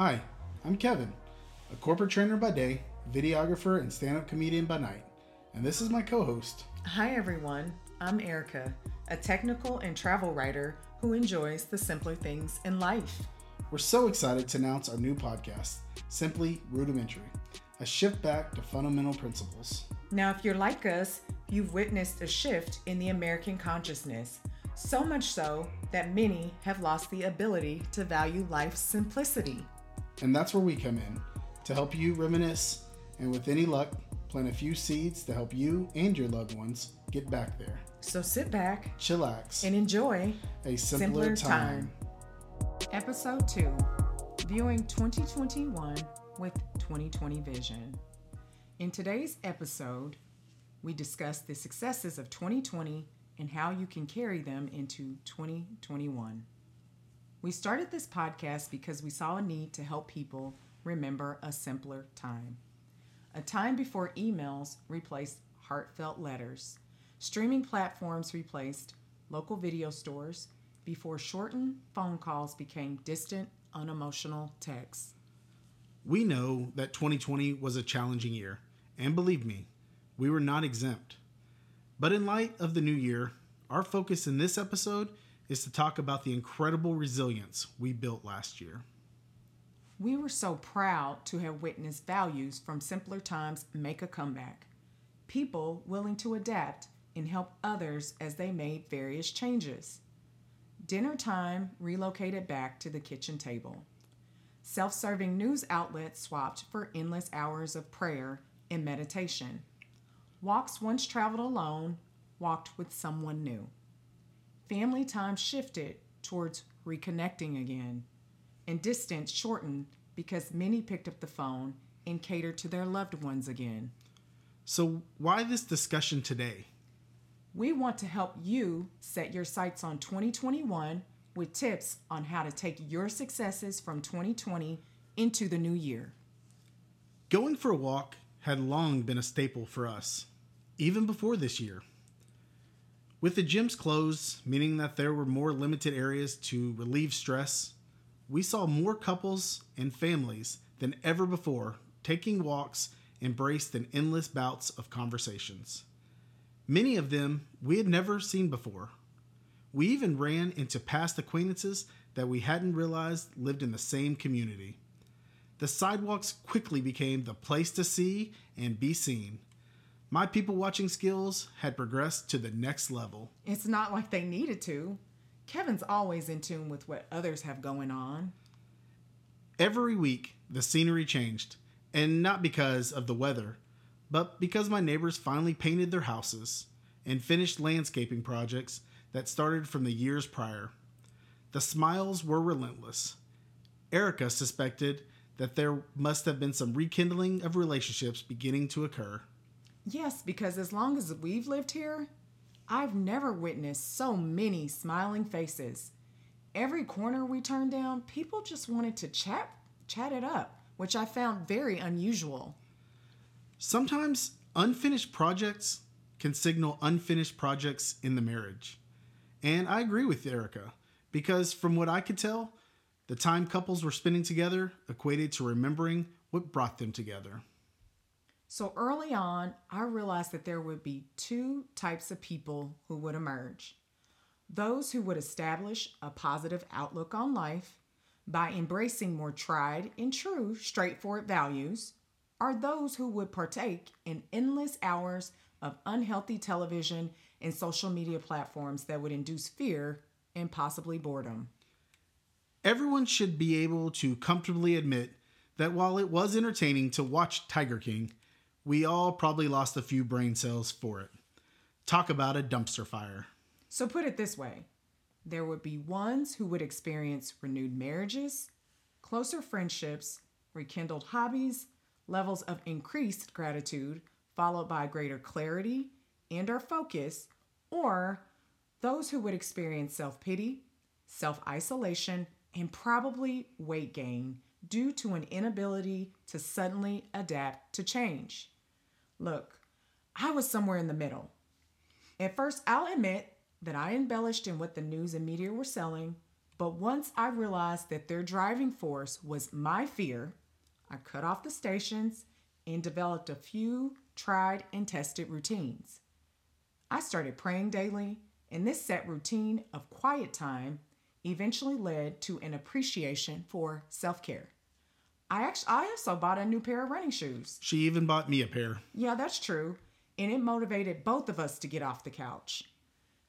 Hi, I'm Kevin, a corporate trainer by day, videographer, and stand up comedian by night. And this is my co host. Hi, everyone. I'm Erica, a technical and travel writer who enjoys the simpler things in life. We're so excited to announce our new podcast, Simply Rudimentary, a shift back to fundamental principles. Now, if you're like us, you've witnessed a shift in the American consciousness, so much so that many have lost the ability to value life's simplicity. And that's where we come in to help you reminisce and, with any luck, plant a few seeds to help you and your loved ones get back there. So sit back, chillax, and enjoy a simpler, simpler time. time. Episode 2 Viewing 2021 with 2020 Vision. In today's episode, we discuss the successes of 2020 and how you can carry them into 2021. We started this podcast because we saw a need to help people remember a simpler time. A time before emails replaced heartfelt letters, streaming platforms replaced local video stores, before shortened phone calls became distant, unemotional texts. We know that 2020 was a challenging year, and believe me, we were not exempt. But in light of the new year, our focus in this episode is to talk about the incredible resilience we built last year. We were so proud to have witnessed values from simpler times make a comeback. People willing to adapt and help others as they made various changes. Dinner time relocated back to the kitchen table. Self serving news outlets swapped for endless hours of prayer and meditation. Walks once traveled alone, walked with someone new family time shifted towards reconnecting again, and distance shortened because many picked up the phone and catered to their loved ones again. So, why this discussion today? We want to help you set your sights on 2021 with tips on how to take your successes from 2020 into the new year. Going for a walk had long been a staple for us, even before this year. With the gyms closed, meaning that there were more limited areas to relieve stress, we saw more couples and families than ever before taking walks embraced in endless bouts of conversations. Many of them we had never seen before. We even ran into past acquaintances that we hadn't realized lived in the same community. The sidewalks quickly became the place to see and be seen, my people watching skills had progressed to the next level. It's not like they needed to. Kevin's always in tune with what others have going on. Every week, the scenery changed, and not because of the weather, but because my neighbors finally painted their houses and finished landscaping projects that started from the years prior. The smiles were relentless. Erica suspected that there must have been some rekindling of relationships beginning to occur. Yes, because as long as we've lived here, I've never witnessed so many smiling faces. Every corner we turned down, people just wanted to chat chat it up, which I found very unusual. Sometimes unfinished projects can signal unfinished projects in the marriage. And I agree with Erica, because from what I could tell, the time couples were spending together equated to remembering what brought them together. So early on, I realized that there would be two types of people who would emerge those who would establish a positive outlook on life by embracing more tried and true, straightforward values, are those who would partake in endless hours of unhealthy television and social media platforms that would induce fear and possibly boredom. Everyone should be able to comfortably admit that while it was entertaining to watch Tiger King, we all probably lost a few brain cells for it. Talk about a dumpster fire. So, put it this way there would be ones who would experience renewed marriages, closer friendships, rekindled hobbies, levels of increased gratitude, followed by greater clarity and or focus, or those who would experience self-pity, self-isolation, and probably weight gain due to an inability to suddenly adapt to change. Look, I was somewhere in the middle. At first, I'll admit that I embellished in what the news and media were selling, But once I realized that their driving force was my fear, I cut off the stations and developed a few tried and tested routines. I started praying daily, and this set routine of quiet time eventually led to an appreciation for self care. I actually I also bought a new pair of running shoes. She even bought me a pair. Yeah, that's true. And it motivated both of us to get off the couch.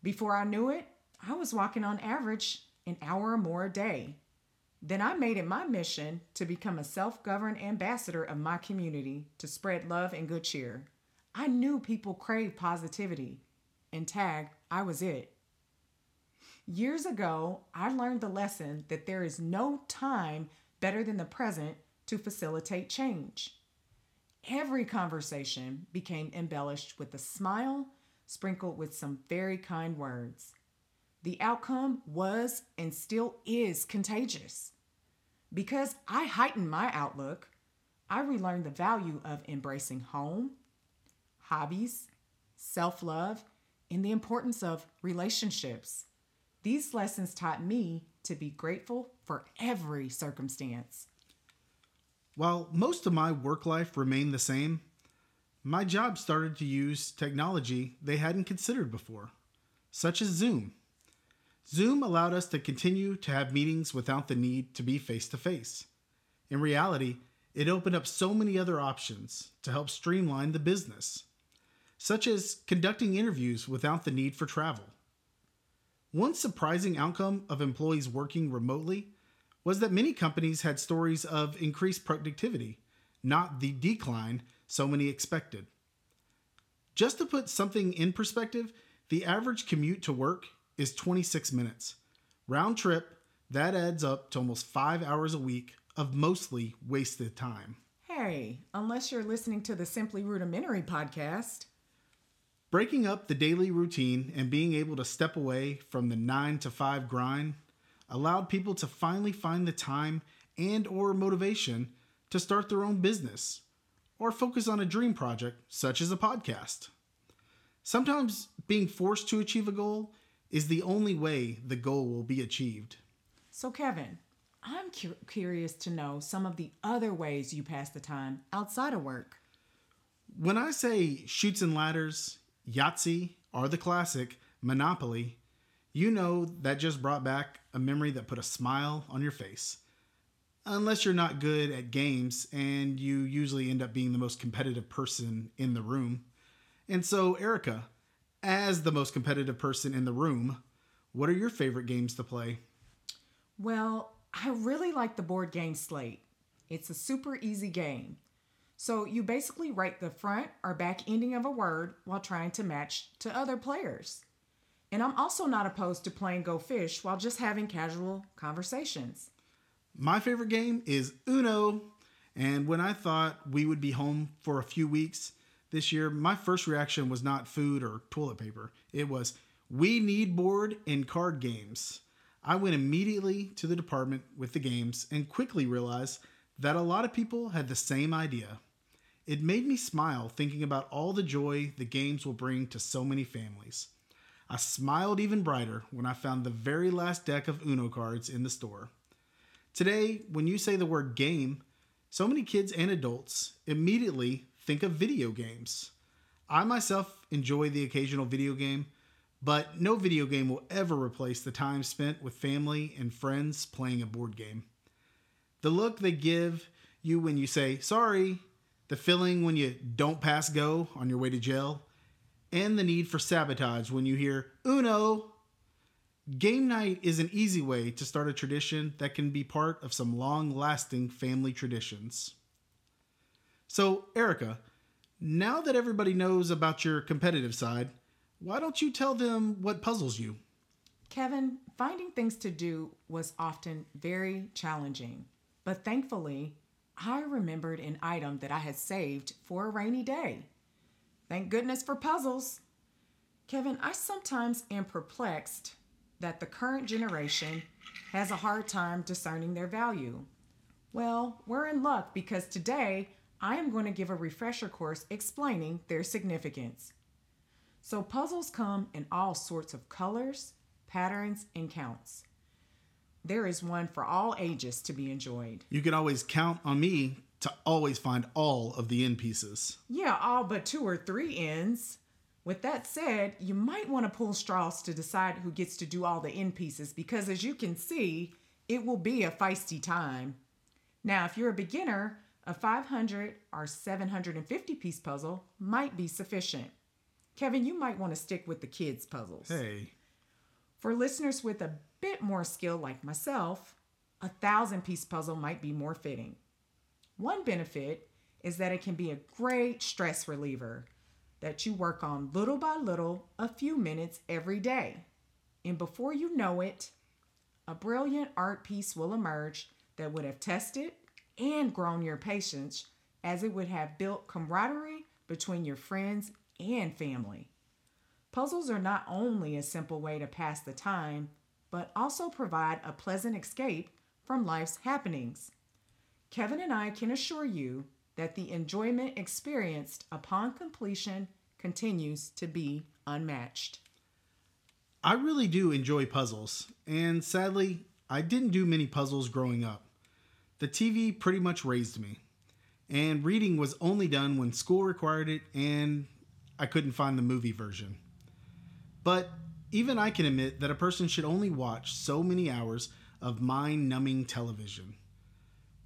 Before I knew it, I was walking on average an hour or more a day. Then I made it my mission to become a self governed ambassador of my community to spread love and good cheer. I knew people crave positivity, and tag, I was it. Years ago, I learned the lesson that there is no time better than the present to facilitate change. Every conversation became embellished with a smile, sprinkled with some very kind words. The outcome was and still is contagious. Because I heightened my outlook, I relearned the value of embracing home, hobbies, self love, and the importance of relationships. These lessons taught me to be grateful for every circumstance. While most of my work life remained the same, my job started to use technology they hadn't considered before, such as Zoom. Zoom allowed us to continue to have meetings without the need to be face to face. In reality, it opened up so many other options to help streamline the business, such as conducting interviews without the need for travel. One surprising outcome of employees working remotely was that many companies had stories of increased productivity, not the decline so many expected. Just to put something in perspective, the average commute to work is 26 minutes. Round trip, that adds up to almost five hours a week of mostly wasted time. Hey, unless you're listening to the Simply Rudimentary podcast. Breaking up the daily routine and being able to step away from the 9 to 5 grind allowed people to finally find the time and or motivation to start their own business or focus on a dream project such as a podcast. Sometimes being forced to achieve a goal is the only way the goal will be achieved. So, Kevin, I'm cu- curious to know some of the other ways you pass the time outside of work. When I say Chutes and Ladders, Yahtzee, or the classic Monopoly, you know that just brought back a memory that put a smile on your face. Unless you're not good at games and you usually end up being the most competitive person in the room. And so, Erica, as the most competitive person in the room, what are your favorite games to play? Well, I really like the board game Slate. It's a super easy game. So you basically write the front or back ending of a word while trying to match to other players. And I'm also not opposed to playing Go Fish while just having casual conversations. My favorite game is Uno. And when I thought we would be home for a few weeks this year, my first reaction was not food or toilet paper. It was, we need board and card games. I went immediately to the department with the games and quickly realized that a lot of people had the same idea. It made me smile thinking about all the joy the games will bring to so many families. I smiled even brighter when I found the very last deck of Uno cards in the store. Today, when you say the word game, so many kids and adults immediately think of video games. I myself enjoy the occasional video game, but no video game will ever replace the time spent with family and friends playing a board game. The look they give you when you say sorry the feeling when you don't pass go on your way to jail, and the need for sabotage when you hear Uno. Game night is an easy way to start a tradition that can be part of some long lasting family traditions. So, Erica, now that everybody knows about your competitive side, why don't you tell them what puzzles you? Kevin, finding things to do was often very challenging, but thankfully, I remembered an item that I had saved for a rainy day. Thank goodness for puzzles. Kevin, I sometimes am perplexed that the current generation has a hard time discerning their value. Well, we're in luck because today I am going to give a refresher course explaining their significance. So, puzzles come in all sorts of colors, patterns, and counts. there is one for all ages to be enjoyed. You can always count on me to always find all of the end pieces. Yeah, all but two or three ends. With that said, you might want to pull straws to decide who gets to do all the end pieces because, as you can see, it will be a feisty time. Now, if you're a beginner, a 500 or 750 piece puzzle might be sufficient. Kevin, you might want to stick with the kids' puzzles. Hey, For listeners with a bit more skill, like myself, a thousand piece puzzle might be more fitting. One benefit is that it can be a great stress reliever that you work on little by little, a few minutes every day. And before you know it, a brilliant art piece will emerge that would have tested and grown your patience as it would have built camaraderie between your friends and family. Puzzles are not only a simple way to pass the time, but also provide a pleasant escape from life's happenings. Kevin and I can assure you that the enjoyment experienced upon completion continues to be unmatched. I really do enjoy puzzles, and sadly, I didn't do many puzzles growing up. The TV pretty much raised me, and reading was only done when school required it and I couldn't find the movie version. But even I can admit that a person should only watch so many hours of mind numbing television.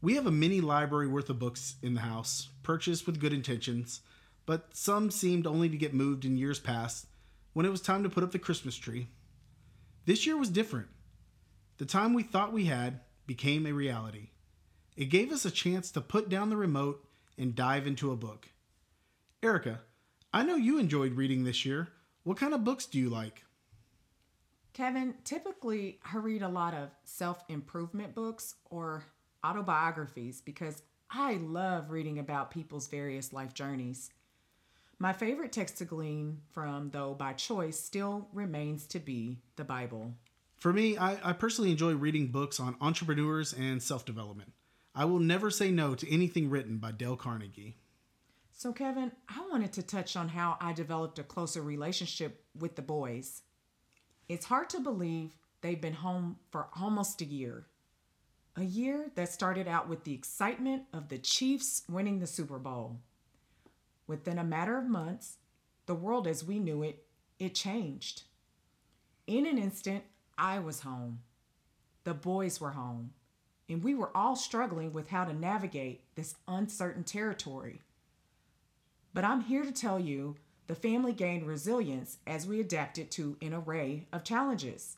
We have a mini library worth of books in the house, purchased with good intentions, but some seemed only to get moved in years past when it was time to put up the Christmas tree. This year was different. The time we thought we had became a reality. It gave us a chance to put down the remote and dive into a book. Erica, I know you enjoyed reading this year. What kind of books do you like? Kevin, typically I read a lot of self improvement books or autobiographies because I love reading about people's various life journeys. My favorite text to glean from, though by choice, still remains to be the Bible. For me, I, I personally enjoy reading books on entrepreneurs and self development. I will never say no to anything written by Dale Carnegie. So, Kevin, I wanted to touch on how I developed a closer relationship with the boys. It's hard to believe they've been home for almost a year. A year that started out with the excitement of the Chiefs winning the Super Bowl. Within a matter of months, the world as we knew it, it changed. In an instant, I was home. The boys were home. And we were all struggling with how to navigate this uncertain territory. But I'm here to tell you the family gained resilience as we adapted to an array of challenges.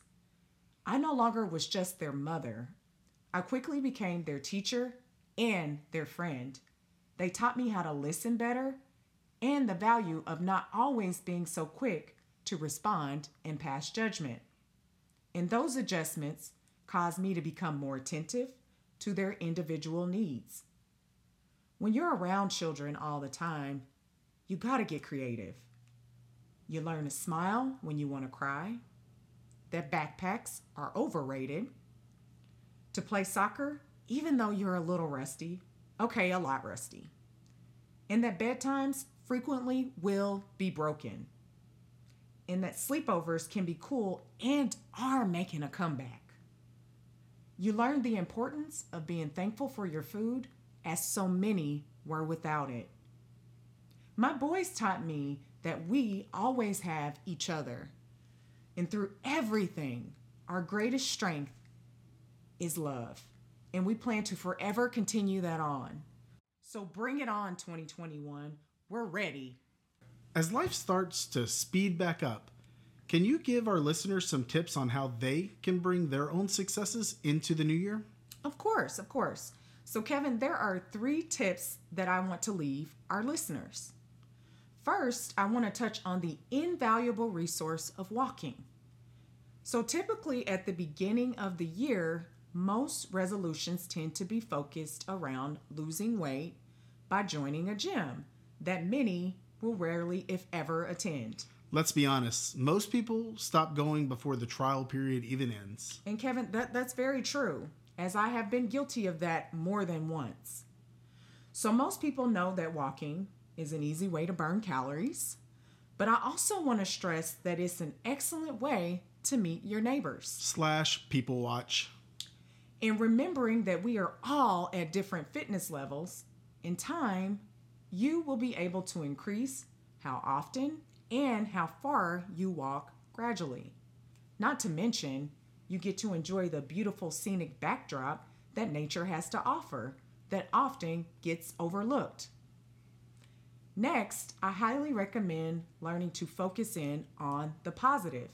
I no longer was just their mother. I quickly became their teacher and their friend. They taught me how to listen better and the value of not always being so quick to respond and pass judgment. And those adjustments caused me to become more attentive to their individual needs. When you're around children all the time, you got to get creative. You learn to smile when you want to cry, that backpacks are overrated, to play soccer, even though you're a little rusty, okay, a lot rusty, and that bedtimes frequently will be broken, and that sleepovers can be cool and are making a comeback. You learn the importance of being thankful for your food, as so many were without it. My boys taught me that we always have each other. And through everything, our greatest strength is love. And we plan to forever continue that on. So bring it on, 2021. We're ready. As life starts to speed back up, can you give our listeners some tips on how they can bring their own successes into the new year? Of course, of course. So, Kevin, there are three tips that I want to leave our listeners. First, I want to touch on the invaluable resource of walking. So, typically at the beginning of the year, most resolutions tend to be focused around losing weight by joining a gym that many will rarely, if ever, attend. Let's be honest, most people stop going before the trial period even ends. And Kevin, that, that's very true, as I have been guilty of that more than once. So, most people know that walking is an easy way to burn calories, but I also want to stress that it's an excellent way to meet your neighbors. Slash people watch. And remembering that we are all at different fitness levels, in time, you will be able to increase how often and how far you walk gradually. Not to mention, you get to enjoy the beautiful scenic backdrop that nature has to offer that often gets overlooked. Next, I highly recommend learning to focus in on the positive.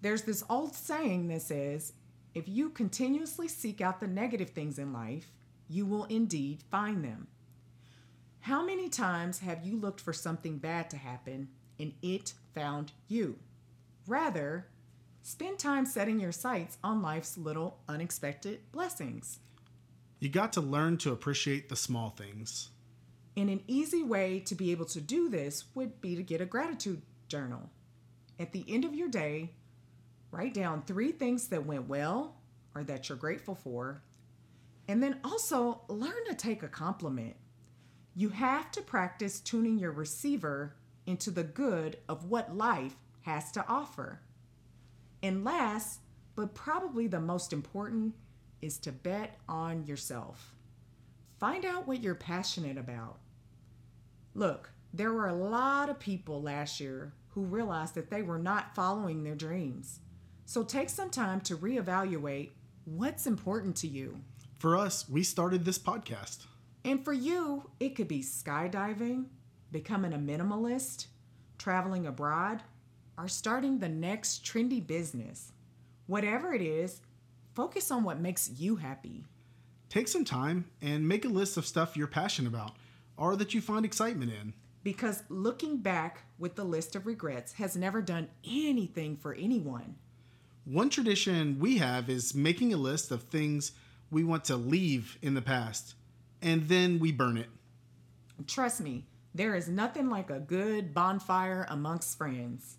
There's this old saying that says, if you continuously seek out the negative things in life, you will indeed find them. How many times have you looked for something bad to happen and it found you? Rather, spend time setting your sights on life's little unexpected blessings. You got to learn to appreciate the small things. And an easy way to be able to do this would be to get a gratitude journal. At the end of your day, write down three things that went well or that you're grateful for. And then also learn to take a compliment. You have to practice tuning your receiver into the good of what life has to offer. And last, but probably the most important, is to bet on yourself. Find out what you're passionate about. Look, there were a lot of people last year who realized that they were not following their dreams. So take some time to reevaluate what's important to you. For us, we started this podcast. And for you, it could be skydiving, becoming a minimalist, traveling abroad, or starting the next trendy business. Whatever it is, focus on what makes you happy. Take some time and make a list of stuff you're passionate about or that you find excitement in. Because looking back with the list of regrets has never done anything for anyone. One tradition we have is making a list of things we want to leave in the past, and then we burn it. Trust me, there is nothing like a good bonfire amongst friends.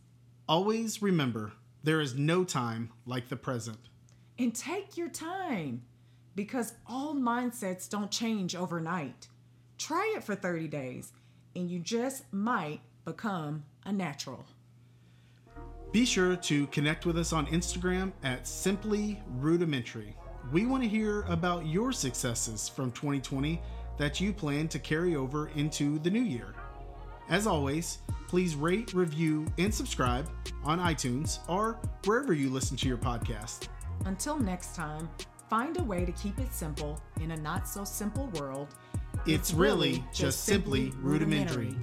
Always remember there is no time like the present. And take your time because old mindsets don't change overnight. Try it for 30 days, and you just might become a natural. Be sure to connect with us on Instagram at Simply Rudimentary. We want to hear about your successes from 2020 that you plan to carry over into the new year. As always, please rate, review, and subscribe on iTunes or wherever you listen to your podcast. Until next time, find a way to keep it simple in a not so simple world it's really just simply rudimentary.